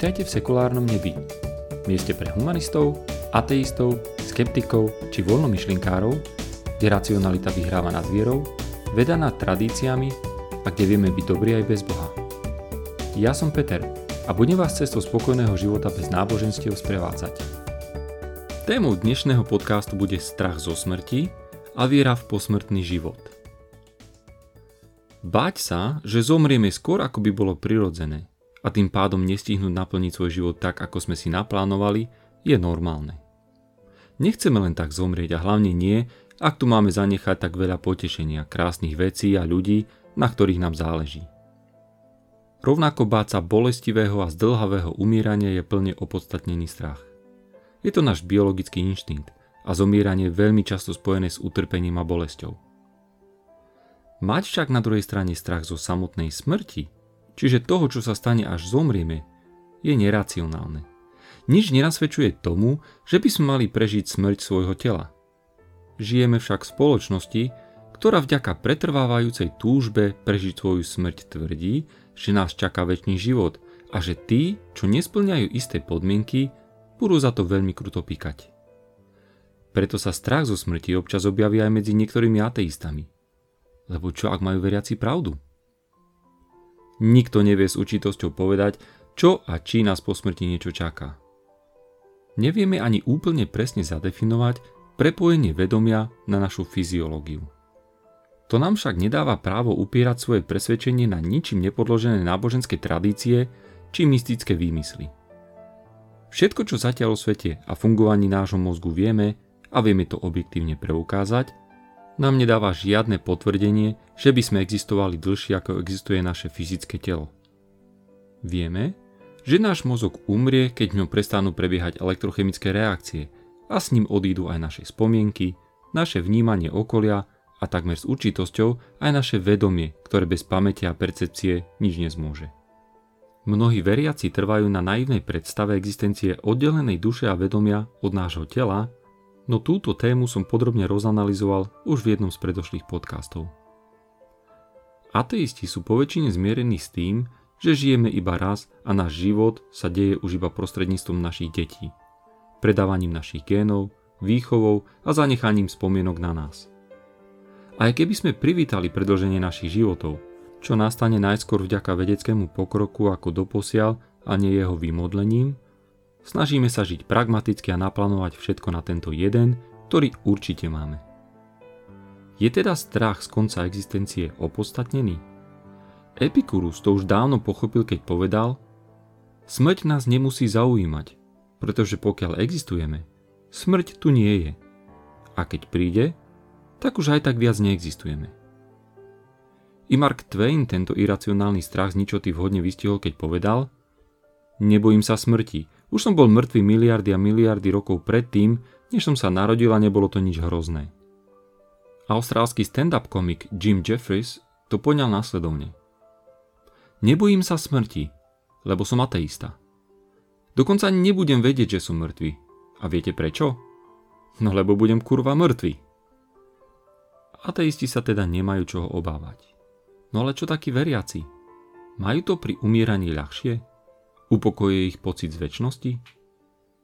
Vitajte v sekulárnom nebi. Mieste pre humanistov, ateistov, skeptikov či voľnomyšlinkárov, kde racionalita vyhráva nad vierou, veda nad tradíciami a kde vieme byť dobrí aj bez Boha. Ja som Peter a budem vás cestou spokojného života bez náboženstiev sprevádzať. Témou dnešného podcastu bude strach zo smrti a viera v posmrtný život. Báť sa, že zomrieme skôr ako by bolo prirodzené, a tým pádom nestihnúť naplniť svoj život tak, ako sme si naplánovali, je normálne. Nechceme len tak zomrieť a hlavne nie, ak tu máme zanechať tak veľa potešenia, krásnych vecí a ľudí, na ktorých nám záleží. Rovnako báť sa bolestivého a zdlhavého umierania je plne opodstatnený strach. Je to náš biologický inštinkt a zomieranie je veľmi často spojené s utrpením a bolesťou. Mať však na druhej strane strach zo samotnej smrti čiže toho, čo sa stane až zomrieme, je neracionálne. Nič nenasvedčuje tomu, že by sme mali prežiť smrť svojho tela. Žijeme však v spoločnosti, ktorá vďaka pretrvávajúcej túžbe prežiť svoju smrť tvrdí, že nás čaká väčší život a že tí, čo nesplňajú isté podmienky, budú za to veľmi kruto píkať. Preto sa strach zo smrti občas objaví aj medzi niektorými ateistami. Lebo čo ak majú veriaci pravdu? Nikto nevie s určitosťou povedať, čo a či nás po smrti niečo čaká. Nevieme ani úplne presne zadefinovať prepojenie vedomia na našu fyziológiu. To nám však nedáva právo upierať svoje presvedčenie na ničím nepodložené náboženské tradície či mystické výmysly. Všetko, čo zatiaľ o svete a fungovaní nášho mozgu vieme a vieme to objektívne preukázať, nám nedáva žiadne potvrdenie, že by sme existovali dlhšie ako existuje naše fyzické telo. Vieme, že náš mozog umrie, keď v ňom prestanú prebiehať elektrochemické reakcie a s ním odídu aj naše spomienky, naše vnímanie okolia a takmer s určitosťou aj naše vedomie, ktoré bez pamäti a percepcie nič nezmôže. Mnohí veriaci trvajú na naivnej predstave existencie oddelenej duše a vedomia od nášho tela no túto tému som podrobne rozanalizoval už v jednom z predošlých podcastov. Ateisti sú poväčšine zmierení s tým, že žijeme iba raz a náš život sa deje už iba prostredníctvom našich detí, predávaním našich génov, výchovou a zanechaním spomienok na nás. Aj keby sme privítali predlženie našich životov, čo nastane najskôr vďaka vedeckému pokroku ako doposiaľ a nie jeho vymodlením, Snažíme sa žiť pragmaticky a naplánovať všetko na tento jeden, ktorý určite máme. Je teda strach z konca existencie opodstatnený? Epikurus to už dávno pochopil, keď povedal Smrť nás nemusí zaujímať, pretože pokiaľ existujeme, smrť tu nie je. A keď príde, tak už aj tak viac neexistujeme. I Mark Twain tento iracionálny strach z ničoty vhodne vystihol, keď povedal Nebojím sa smrti, už som bol mŕtvý miliardy a miliardy rokov predtým, než som sa narodil a nebolo to nič hrozné. Austrálsky stand-up komik Jim Jeffries to poňal následovne. Nebojím sa smrti, lebo som ateista. Dokonca ani nebudem vedieť, že som mŕtvy. A viete prečo? No lebo budem kurva mŕtvy. Ateisti sa teda nemajú čoho obávať. No ale čo takí veriaci? Majú to pri umieraní ľahšie? Upokoje ich pocit z väčšnosti?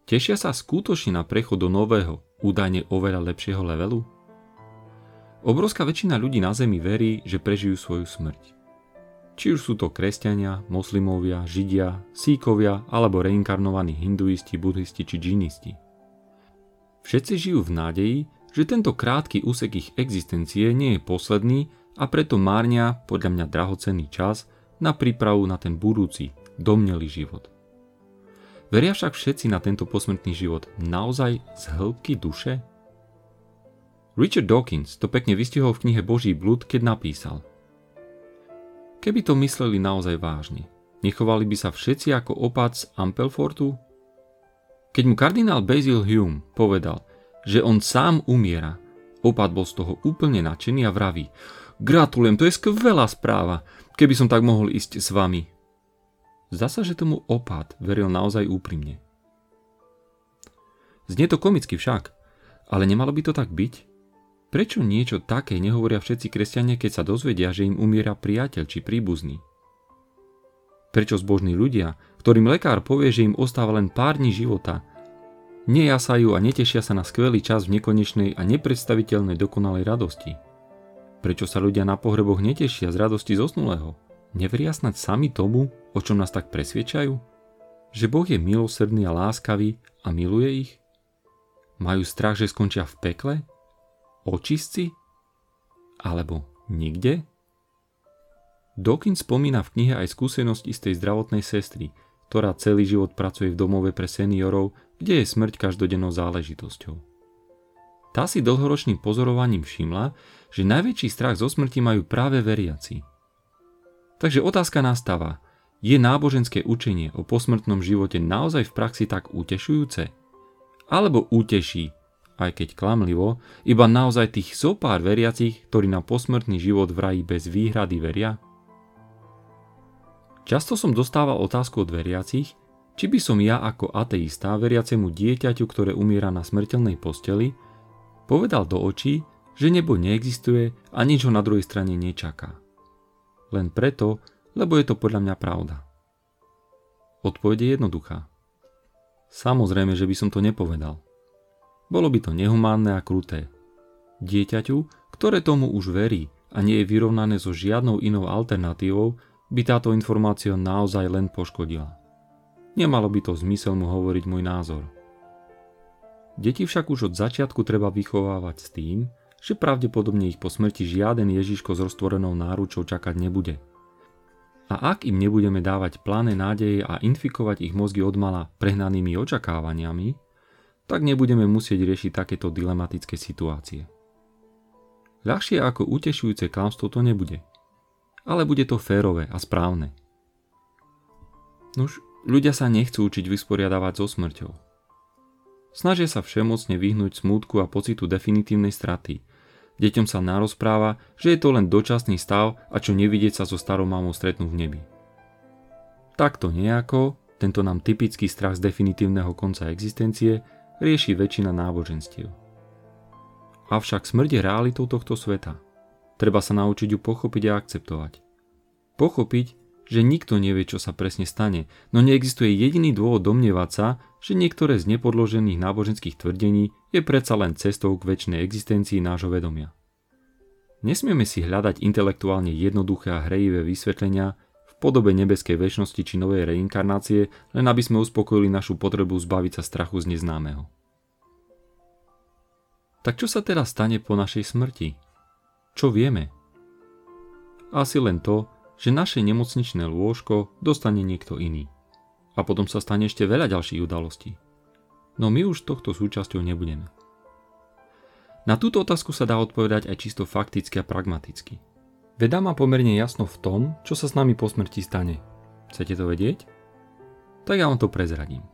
Tešia sa skutočne na prechod do nového, údajne oveľa lepšieho levelu? Obrovská väčšina ľudí na Zemi verí, že prežijú svoju smrť. Či už sú to kresťania, moslimovia, židia, síkovia alebo reinkarnovaní hinduisti, buddhisti či džinisti. Všetci žijú v nádeji, že tento krátky úsek ich existencie nie je posledný a preto márnia podľa mňa drahocenný čas na prípravu na ten budúci, domnelý život. Veria však všetci na tento posmrtný život naozaj z hĺbky duše? Richard Dawkins to pekne vystihol v knihe Boží blud, keď napísal Keby to mysleli naozaj vážne, nechovali by sa všetci ako opat z Ampelfortu? Keď mu kardinál Basil Hume povedal, že on sám umiera, opat bol z toho úplne nadšený a vraví Gratulujem, to je skvelá správa, keby som tak mohol ísť s vami, Zdá sa, že tomu opad veril naozaj úprimne. Znie to komicky však, ale nemalo by to tak byť? Prečo niečo také nehovoria všetci kresťania, keď sa dozvedia, že im umiera priateľ či príbuzný? Prečo zbožní ľudia, ktorým lekár povie, že im ostáva len pár dní života, nejasajú a netešia sa na skvelý čas v nekonečnej a nepredstaviteľnej dokonalej radosti. Prečo sa ľudia na pohreboch netešia z radosti zosnulého? Neveria snať sami tomu, o čom nás tak presviečajú? Že Boh je milosrdný a láskavý a miluje ich? Majú strach, že skončia v pekle? Očistci? Alebo nikde? Dokin spomína v knihe aj skúsenosť istej zdravotnej sestry, ktorá celý život pracuje v domove pre seniorov, kde je smrť každodennou záležitosťou. Tá si dlhoročným pozorovaním všimla, že najväčší strach zo smrti majú práve veriaci. Takže otázka nastáva, je náboženské učenie o posmrtnom živote naozaj v praxi tak utešujúce? Alebo uteší, aj keď klamlivo, iba naozaj tých zopár veriacich, ktorí na posmrtný život v raji bez výhrady veria? Často som dostával otázku od veriacich, či by som ja ako ateista veriacemu dieťaťu, ktoré umiera na smrteľnej posteli, povedal do očí, že nebo neexistuje a nič ho na druhej strane nečaká. Len preto, lebo je to podľa mňa pravda. Odpoveď je jednoduchá. Samozrejme, že by som to nepovedal. Bolo by to nehumánne a kruté. Dieťaťu, ktoré tomu už verí a nie je vyrovnané so žiadnou inou alternatívou, by táto informácia naozaj len poškodila. Nemalo by to zmysel mu hovoriť môj názor. Deti však už od začiatku treba vychovávať s tým, že pravdepodobne ich po smrti žiaden Ježiško s roztvorenou náručou čakať nebude. A ak im nebudeme dávať pláne nádeje a infikovať ich mozgy odmala prehnanými očakávaniami, tak nebudeme musieť riešiť takéto dilematické situácie. Ľahšie ako utešujúce klamstvo to nebude – ale bude to férové a správne. Nuž, ľudia sa nechcú učiť vysporiadavať so smrťou. Snažia sa všemocne vyhnúť smútku a pocitu definitívnej straty. Deťom sa narozpráva, že je to len dočasný stav a čo nevidieť sa so starou mamou stretnú v nebi. Takto nejako, tento nám typický strach z definitívneho konca existencie, rieši väčšina náboženstiev. Avšak smrť je realitou tohto sveta – Treba sa naučiť ju pochopiť a akceptovať. Pochopiť, že nikto nevie, čo sa presne stane, no neexistuje jediný dôvod domnievať sa, že niektoré z nepodložených náboženských tvrdení je predsa len cestou k väčšnej existencii nášho vedomia. Nesmieme si hľadať intelektuálne jednoduché a hrejivé vysvetlenia v podobe nebeskej väčšnosti či novej reinkarnácie, len aby sme uspokojili našu potrebu zbaviť sa strachu z neznámeho. Tak čo sa teda stane po našej smrti? Čo vieme? Asi len to, že naše nemocničné lôžko dostane niekto iný. A potom sa stane ešte veľa ďalších udalostí. No my už tohto súčasťou nebudeme. Na túto otázku sa dá odpovedať aj čisto fakticky a pragmaticky. Veda má pomerne jasno v tom, čo sa s nami po smrti stane. Chcete to vedieť? Tak ja vám to prezradím.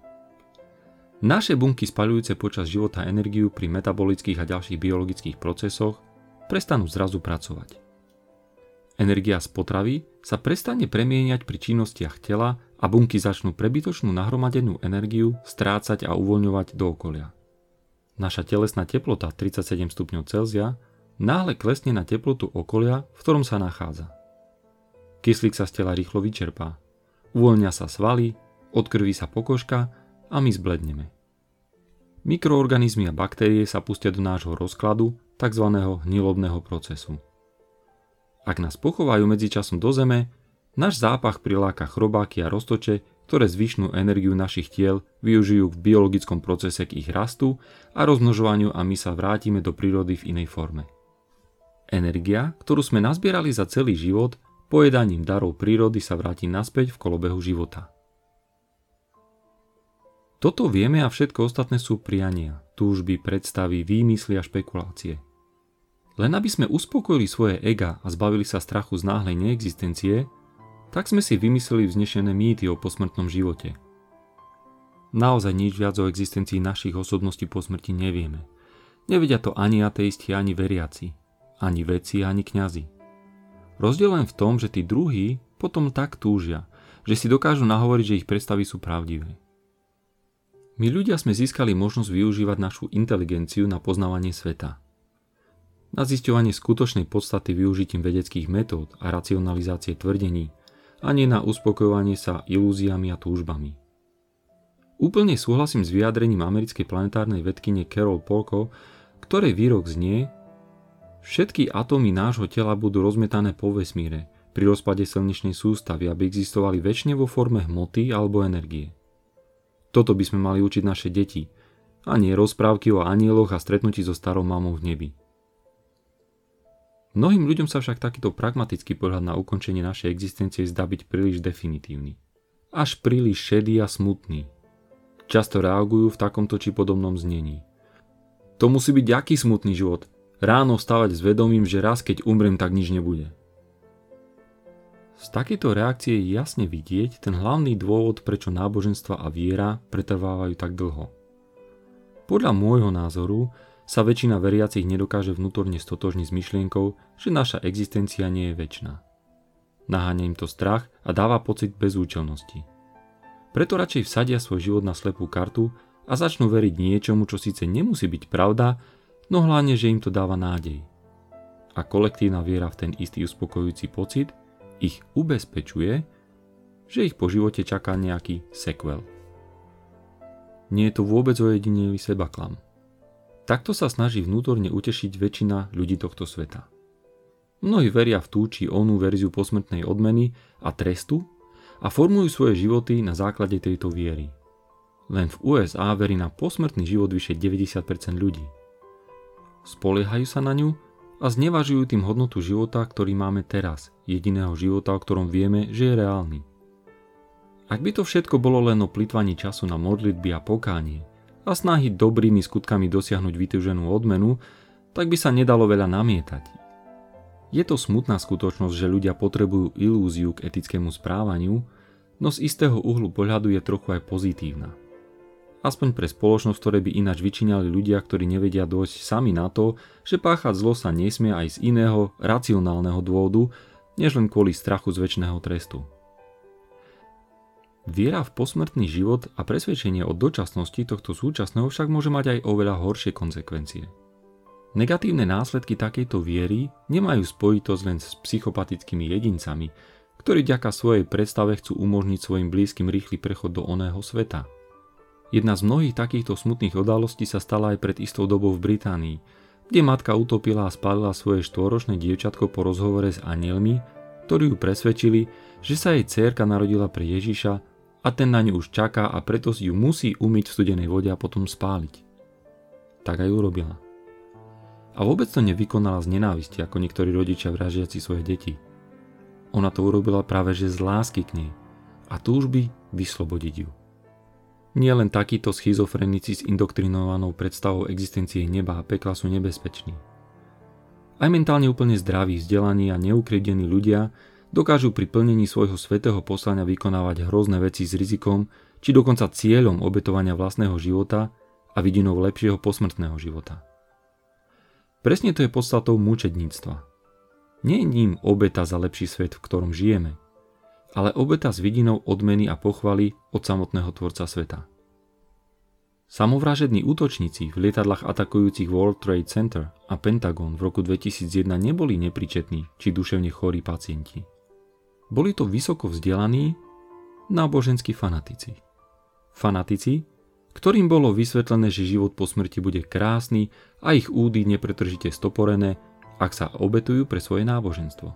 Naše bunky spaľujúce počas života energiu pri metabolických a ďalších biologických procesoch prestanú zrazu pracovať. Energia z potravy sa prestane premieňať pri činnostiach tela a bunky začnú prebytočnú nahromadenú energiu strácať a uvoľňovať do okolia. Naša telesná teplota 37 stupňov Celzia náhle klesne na teplotu okolia, v ktorom sa nachádza. Kyslík sa z tela rýchlo vyčerpá. Uvoľnia sa svaly, od krvi sa pokožka a my zbledneme. Mikroorganizmy a baktérie sa pustia do nášho rozkladu tzv. hnilobného procesu. Ak nás pochovajú medzičasom do zeme, náš zápach priláka chrobáky a roztoče, ktoré zvyšnú energiu našich tiel využijú v biologickom procese k ich rastu a rozmnožovaniu a my sa vrátime do prírody v inej forme. Energia, ktorú sme nazbierali za celý život, pojedaním darov prírody sa vráti naspäť v kolobehu života. Toto vieme a všetko ostatné sú priania, túžby, predstavy, výmysly a špekulácie. Len aby sme uspokojili svoje ega a zbavili sa strachu z náhlej neexistencie, tak sme si vymysleli vznešené mýty o posmrtnom živote. Naozaj nič viac o existencii našich osobností po smrti nevieme. Nevedia to ani ateisti, ani veriaci, ani veci, ani kňazi. Rozdiel len v tom, že tí druhí potom tak túžia, že si dokážu nahovoriť, že ich predstavy sú pravdivé. My ľudia sme získali možnosť využívať našu inteligenciu na poznávanie sveta. Na zisťovanie skutočnej podstaty využitím vedeckých metód a racionalizácie tvrdení ani na uspokojovanie sa ilúziami a túžbami. Úplne súhlasím s vyjadrením americkej planetárnej vedkyne Carol Polko, ktorej výrok znie Všetky atómy nášho tela budú rozmetané po vesmíre pri rozpade slnečnej sústavy, aby existovali väčšine vo forme hmoty alebo energie. Toto by sme mali učiť naše deti, a nie rozprávky o anieloch a stretnutí so starou mamou v nebi. Mnohým ľuďom sa však takýto pragmatický pohľad na ukončenie našej existencie zdá byť príliš definitívny. Až príliš šedý a smutný. Často reagujú v takomto či podobnom znení. To musí byť aký smutný život, ráno vstávať s vedomím, že raz keď umrem, tak nič nebude. Z takéto reakcie je jasne vidieť ten hlavný dôvod, prečo náboženstva a viera pretrvávajú tak dlho. Podľa môjho názoru sa väčšina veriacich nedokáže vnútorne stotožniť s myšlienkou, že naša existencia nie je väčšiná. Naháňa im to strach a dáva pocit bezúčelnosti. Preto radšej vsadia svoj život na slepú kartu a začnú veriť niečomu, čo síce nemusí byť pravda, no hlavne, že im to dáva nádej. A kolektívna viera v ten istý uspokojujúci pocit ich ubezpečuje, že ich po živote čaká nejaký sequel. Nie je to vôbec ojedinelý sebaklam. Takto sa snaží vnútorne utešiť väčšina ľudí tohto sveta. Mnohí veria v tú či onú verziu posmrtnej odmeny a trestu a formujú svoje životy na základe tejto viery. Len v USA verí na posmrtný život vyše 90% ľudí spoliehajú sa na ňu a znevažujú tým hodnotu života, ktorý máme teraz, jediného života, o ktorom vieme, že je reálny. Ak by to všetko bolo len o plitvaní času na modlitby a pokánie a snahy dobrými skutkami dosiahnuť vytúženú odmenu, tak by sa nedalo veľa namietať. Je to smutná skutočnosť, že ľudia potrebujú ilúziu k etickému správaniu, no z istého uhlu pohľadu je trochu aj pozitívna aspoň pre spoločnosť, ktoré by ináč vyčíňali ľudia, ktorí nevedia dôjsť sami na to, že páchať zlo sa nesmie aj z iného, racionálneho dôvodu, než len kvôli strachu z väčšného trestu. Viera v posmrtný život a presvedčenie o dočasnosti tohto súčasného však môže mať aj oveľa horšie konsekvencie. Negatívne následky takejto viery nemajú spojitosť len s psychopatickými jedincami, ktorí ďaka svojej predstave chcú umožniť svojim blízkym rýchly prechod do oného sveta – Jedna z mnohých takýchto smutných udalostí sa stala aj pred istou dobou v Británii, kde matka utopila a spálila svoje štvoročné dievčatko po rozhovore s anielmi, ktorí ju presvedčili, že sa jej dcerka narodila pre Ježiša a ten na ňu už čaká a preto si ju musí umyť v studenej vode a potom spáliť. Tak aj urobila. A vôbec to nevykonala z nenávisti, ako niektorí rodičia vražiaci svoje deti. Ona to urobila práve že z lásky k nej a túžby vyslobodiť ju. Nie len takíto schizofrenici s indoktrinovanou predstavou existencie neba a pekla sú nebezpeční. Aj mentálne úplne zdraví, vzdelaní a neukriedení ľudia dokážu pri plnení svojho svetého poslania vykonávať hrozné veci s rizikom, či dokonca cieľom obetovania vlastného života a vidinou lepšieho posmrtného života. Presne to je podstatou mučedníctva. Nie je ním obeta za lepší svet, v ktorom žijeme, ale obeta s vidinou odmeny a pochvaly od samotného tvorca sveta. Samovražední útočníci v lietadlách atakujúcich World Trade Center a Pentagon v roku 2001 neboli nepričetní či duševne chorí pacienti. Boli to vysoko vzdelaní, náboženskí fanatici. Fanatici, ktorým bolo vysvetlené, že život po smrti bude krásny a ich údy nepretržite stoporené, ak sa obetujú pre svoje náboženstvo.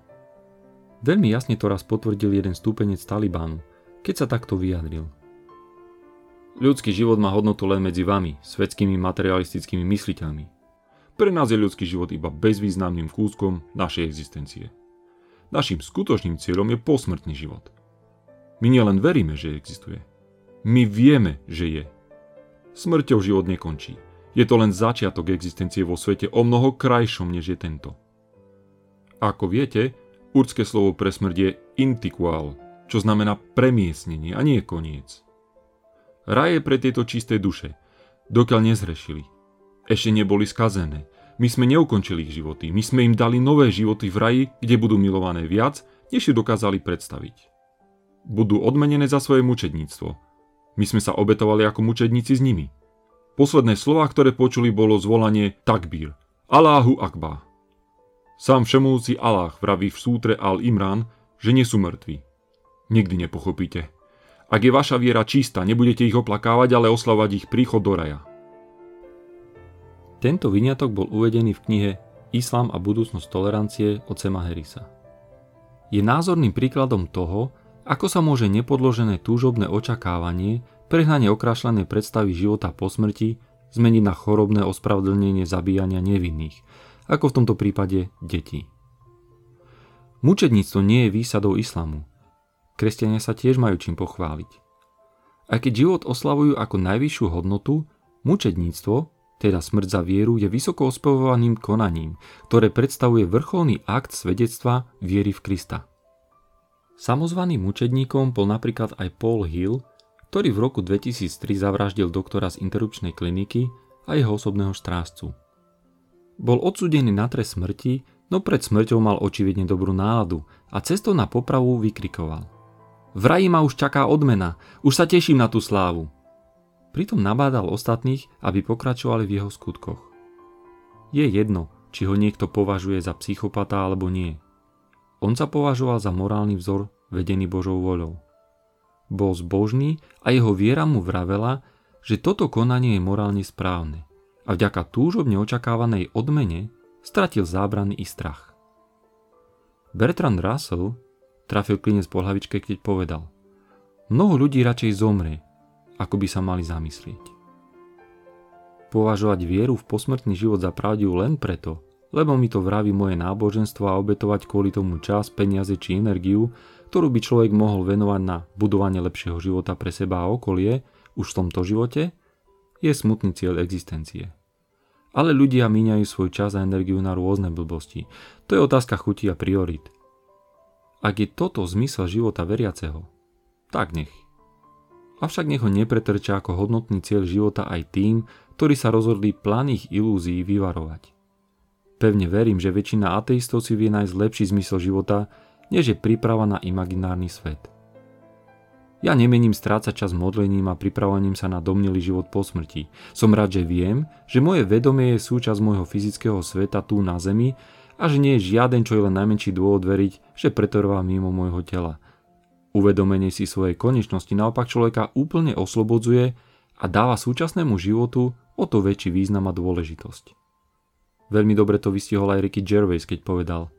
Veľmi jasne to raz potvrdil jeden stúpenec Talibánu, keď sa takto vyjadril. Ľudský život má hodnotu len medzi vami, svetskými materialistickými mysliteľmi. Pre nás je ľudský život iba bezvýznamným kúskom našej existencie. Naším skutočným cieľom je posmrtný život. My nielen veríme, že existuje. My vieme, že je. Smrťou život nekončí. Je to len začiatok existencie vo svete o mnoho krajšom, než je tento. Ako viete, Kurdské slovo pre smrť je intikuál, čo znamená premiesnenie a nie koniec. Raj pre tieto čisté duše, dokiaľ nezrešili. Ešte neboli skazené. My sme neukončili ich životy, my sme im dali nové životy v raji, kde budú milované viac, než si dokázali predstaviť. Budú odmenené za svoje mučedníctvo. My sme sa obetovali ako mučedníci s nimi. Posledné slova, ktoré počuli, bolo zvolanie takbír. Aláhu Akbar. Sám všemúci Allah vraví v sútre Al-Imran, že nie sú mŕtvi. Nikdy nepochopíte. Ak je vaša viera čistá, nebudete ich oplakávať, ale oslavať ich príchod do raja. Tento vyniatok bol uvedený v knihe Islám a budúcnosť tolerancie od Sema Harrisa. Je názorným príkladom toho, ako sa môže nepodložené túžobné očakávanie, prehnanie okrášľané predstavy života po smrti zmeniť na chorobné ospravedlnenie zabíjania nevinných, ako v tomto prípade detí. Mučedníctvo nie je výsadou islamu, Kresťania sa tiež majú čím pochváliť. Aj keď život oslavujú ako najvyššiu hodnotu, mučedníctvo, teda smrť za vieru, je vysoko ospevovaným konaním, ktoré predstavuje vrcholný akt svedectva viery v Krista. Samozvaným mučedníkom bol napríklad aj Paul Hill, ktorý v roku 2003 zavraždil doktora z interrupčnej kliniky a jeho osobného strážcu. Bol odsudený na trest smrti, no pred smrťou mal očividne dobrú náladu a cestou na popravu vykrikoval. V raji ma už čaká odmena, už sa teším na tú slávu. Pritom nabádal ostatných, aby pokračovali v jeho skutkoch. Je jedno, či ho niekto považuje za psychopata alebo nie. On sa považoval za morálny vzor vedený Božou voľou. Bol zbožný a jeho viera mu vravela, že toto konanie je morálne správne a vďaka túžobne očakávanej odmene stratil zábrany i strach. Bertrand Russell Trafil klinec po hlavičke, keď povedal. Mnoho ľudí radšej zomrie, ako by sa mali zamyslieť. Považovať vieru v posmrtný život za pravdivú len preto, lebo mi to vraví moje náboženstvo a obetovať kvôli tomu čas, peniaze či energiu, ktorú by človek mohol venovať na budovanie lepšieho života pre seba a okolie už v tomto živote, je smutný cieľ existencie. Ale ľudia míňajú svoj čas a energiu na rôzne blbosti. To je otázka chuti a priorit. Ak je toto zmysel života veriaceho, tak nech. Avšak nech ho nepretrča ako hodnotný cieľ života aj tým, ktorí sa rozhodli planých ilúzií vyvarovať. Pevne verím, že väčšina ateistov si vie nájsť lepší zmysel života, než je príprava na imaginárny svet. Ja nemením strácať čas modlením a pripravovaním sa na domnelý život po smrti. Som rád, že viem, že moje vedomie je súčasť môjho fyzického sveta tu na Zemi a že nie je žiaden, čo je len najmenší dôvod veriť, že pretrvá mimo môjho tela. Uvedomenie si svojej konečnosti naopak človeka úplne oslobodzuje a dáva súčasnému životu o to väčší význam a dôležitosť. Veľmi dobre to vystihol aj Ricky Gervais, keď povedal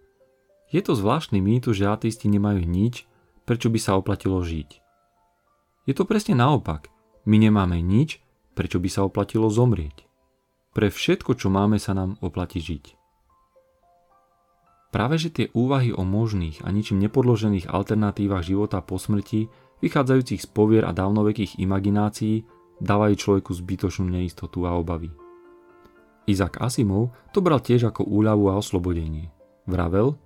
Je to zvláštny mýtus, že ateisti nemajú nič, prečo by sa oplatilo žiť. Je to presne naopak. My nemáme nič, prečo by sa oplatilo zomrieť. Pre všetko, čo máme, sa nám oplatí žiť. Práve že tie úvahy o možných a ničím nepodložených alternatívach života po smrti, vychádzajúcich z povier a dávnovekých imaginácií, dávajú človeku zbytočnú neistotu a obavy. Izak Asimov to bral tiež ako úľavu a oslobodenie. Vravel,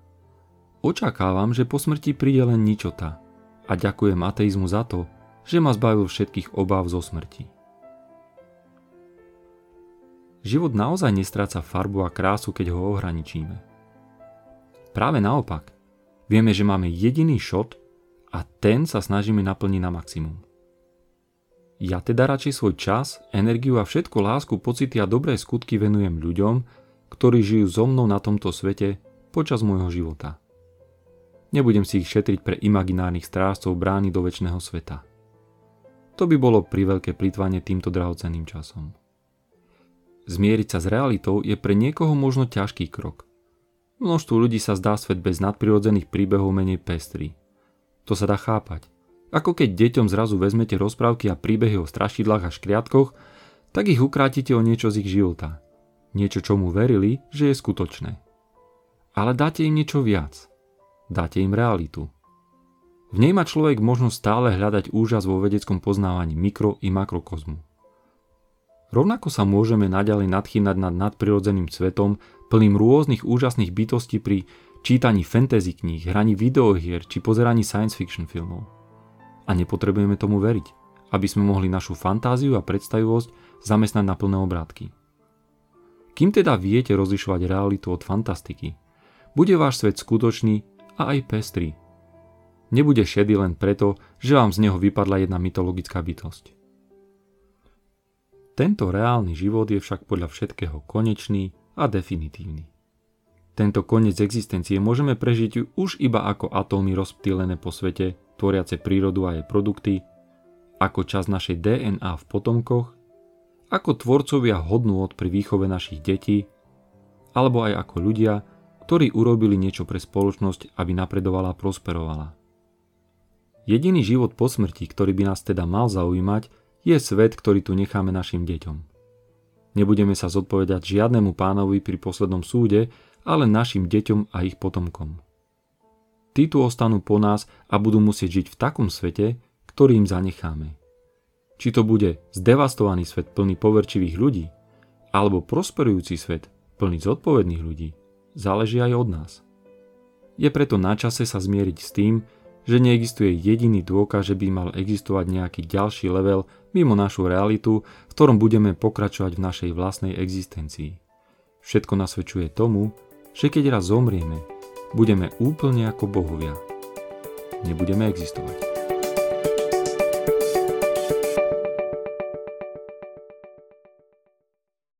očakávam, že po smrti príde len ničota a ďakujem ateizmu za to, že ma zbavil všetkých obáv zo smrti. Život naozaj nestráca farbu a krásu, keď ho ohraničíme. Práve naopak. Vieme, že máme jediný šot a ten sa snažíme naplniť na maximum. Ja teda radšej svoj čas, energiu a všetko lásku, pocity a dobré skutky venujem ľuďom, ktorí žijú so mnou na tomto svete počas môjho života. Nebudem si ich šetriť pre imaginárnych strážcov brány do väčšného sveta. To by bolo priveľké plýtvanie týmto drahocenným časom. Zmieriť sa s realitou je pre niekoho možno ťažký krok – Množstvu ľudí sa zdá svet bez nadprirodzených príbehov menej pestrý. To sa dá chápať. Ako keď deťom zrazu vezmete rozprávky a príbehy o strašidlách a škriatkoch, tak ich ukrátite o niečo z ich života. Niečo, čomu verili, že je skutočné. Ale dáte im niečo viac. Dáte im realitu. V nej má človek možnosť stále hľadať úžas vo vedeckom poznávaní mikro i makrokozmu. Rovnako sa môžeme naďalej nadchýnať nad nadprirodzeným svetom, plným rôznych úžasných bytostí pri čítaní fantasy kníh, hraní videohier či pozeraní science fiction filmov. A nepotrebujeme tomu veriť, aby sme mohli našu fantáziu a predstavivosť zamestnať na plné obrátky. Kým teda viete rozlišovať realitu od fantastiky, bude váš svet skutočný a aj pestrý. Nebude šedý len preto, že vám z neho vypadla jedna mytologická bytosť. Tento reálny život je však podľa všetkého konečný a definitívny. Tento koniec existencie môžeme prežiť už iba ako atómy rozptýlené po svete, tvoriace prírodu a jej produkty, ako čas našej DNA v potomkoch, ako tvorcovia od pri výchove našich detí, alebo aj ako ľudia, ktorí urobili niečo pre spoločnosť, aby napredovala a prosperovala. Jediný život po smrti, ktorý by nás teda mal zaujímať, je svet, ktorý tu necháme našim deťom. Nebudeme sa zodpovedať žiadnemu pánovi pri poslednom súde, ale našim deťom a ich potomkom. Tí tu ostanú po nás a budú musieť žiť v takom svete, ktorý im zanecháme. Či to bude zdevastovaný svet plný poverčivých ľudí, alebo prosperujúci svet plný zodpovedných ľudí, záleží aj od nás. Je preto na čase sa zmieriť s tým, že neexistuje jediný dôkaz, že by mal existovať nejaký ďalší level mimo našu realitu, v ktorom budeme pokračovať v našej vlastnej existencii. Všetko nasvedčuje tomu, že keď raz zomrieme, budeme úplne ako bohovia. Nebudeme existovať.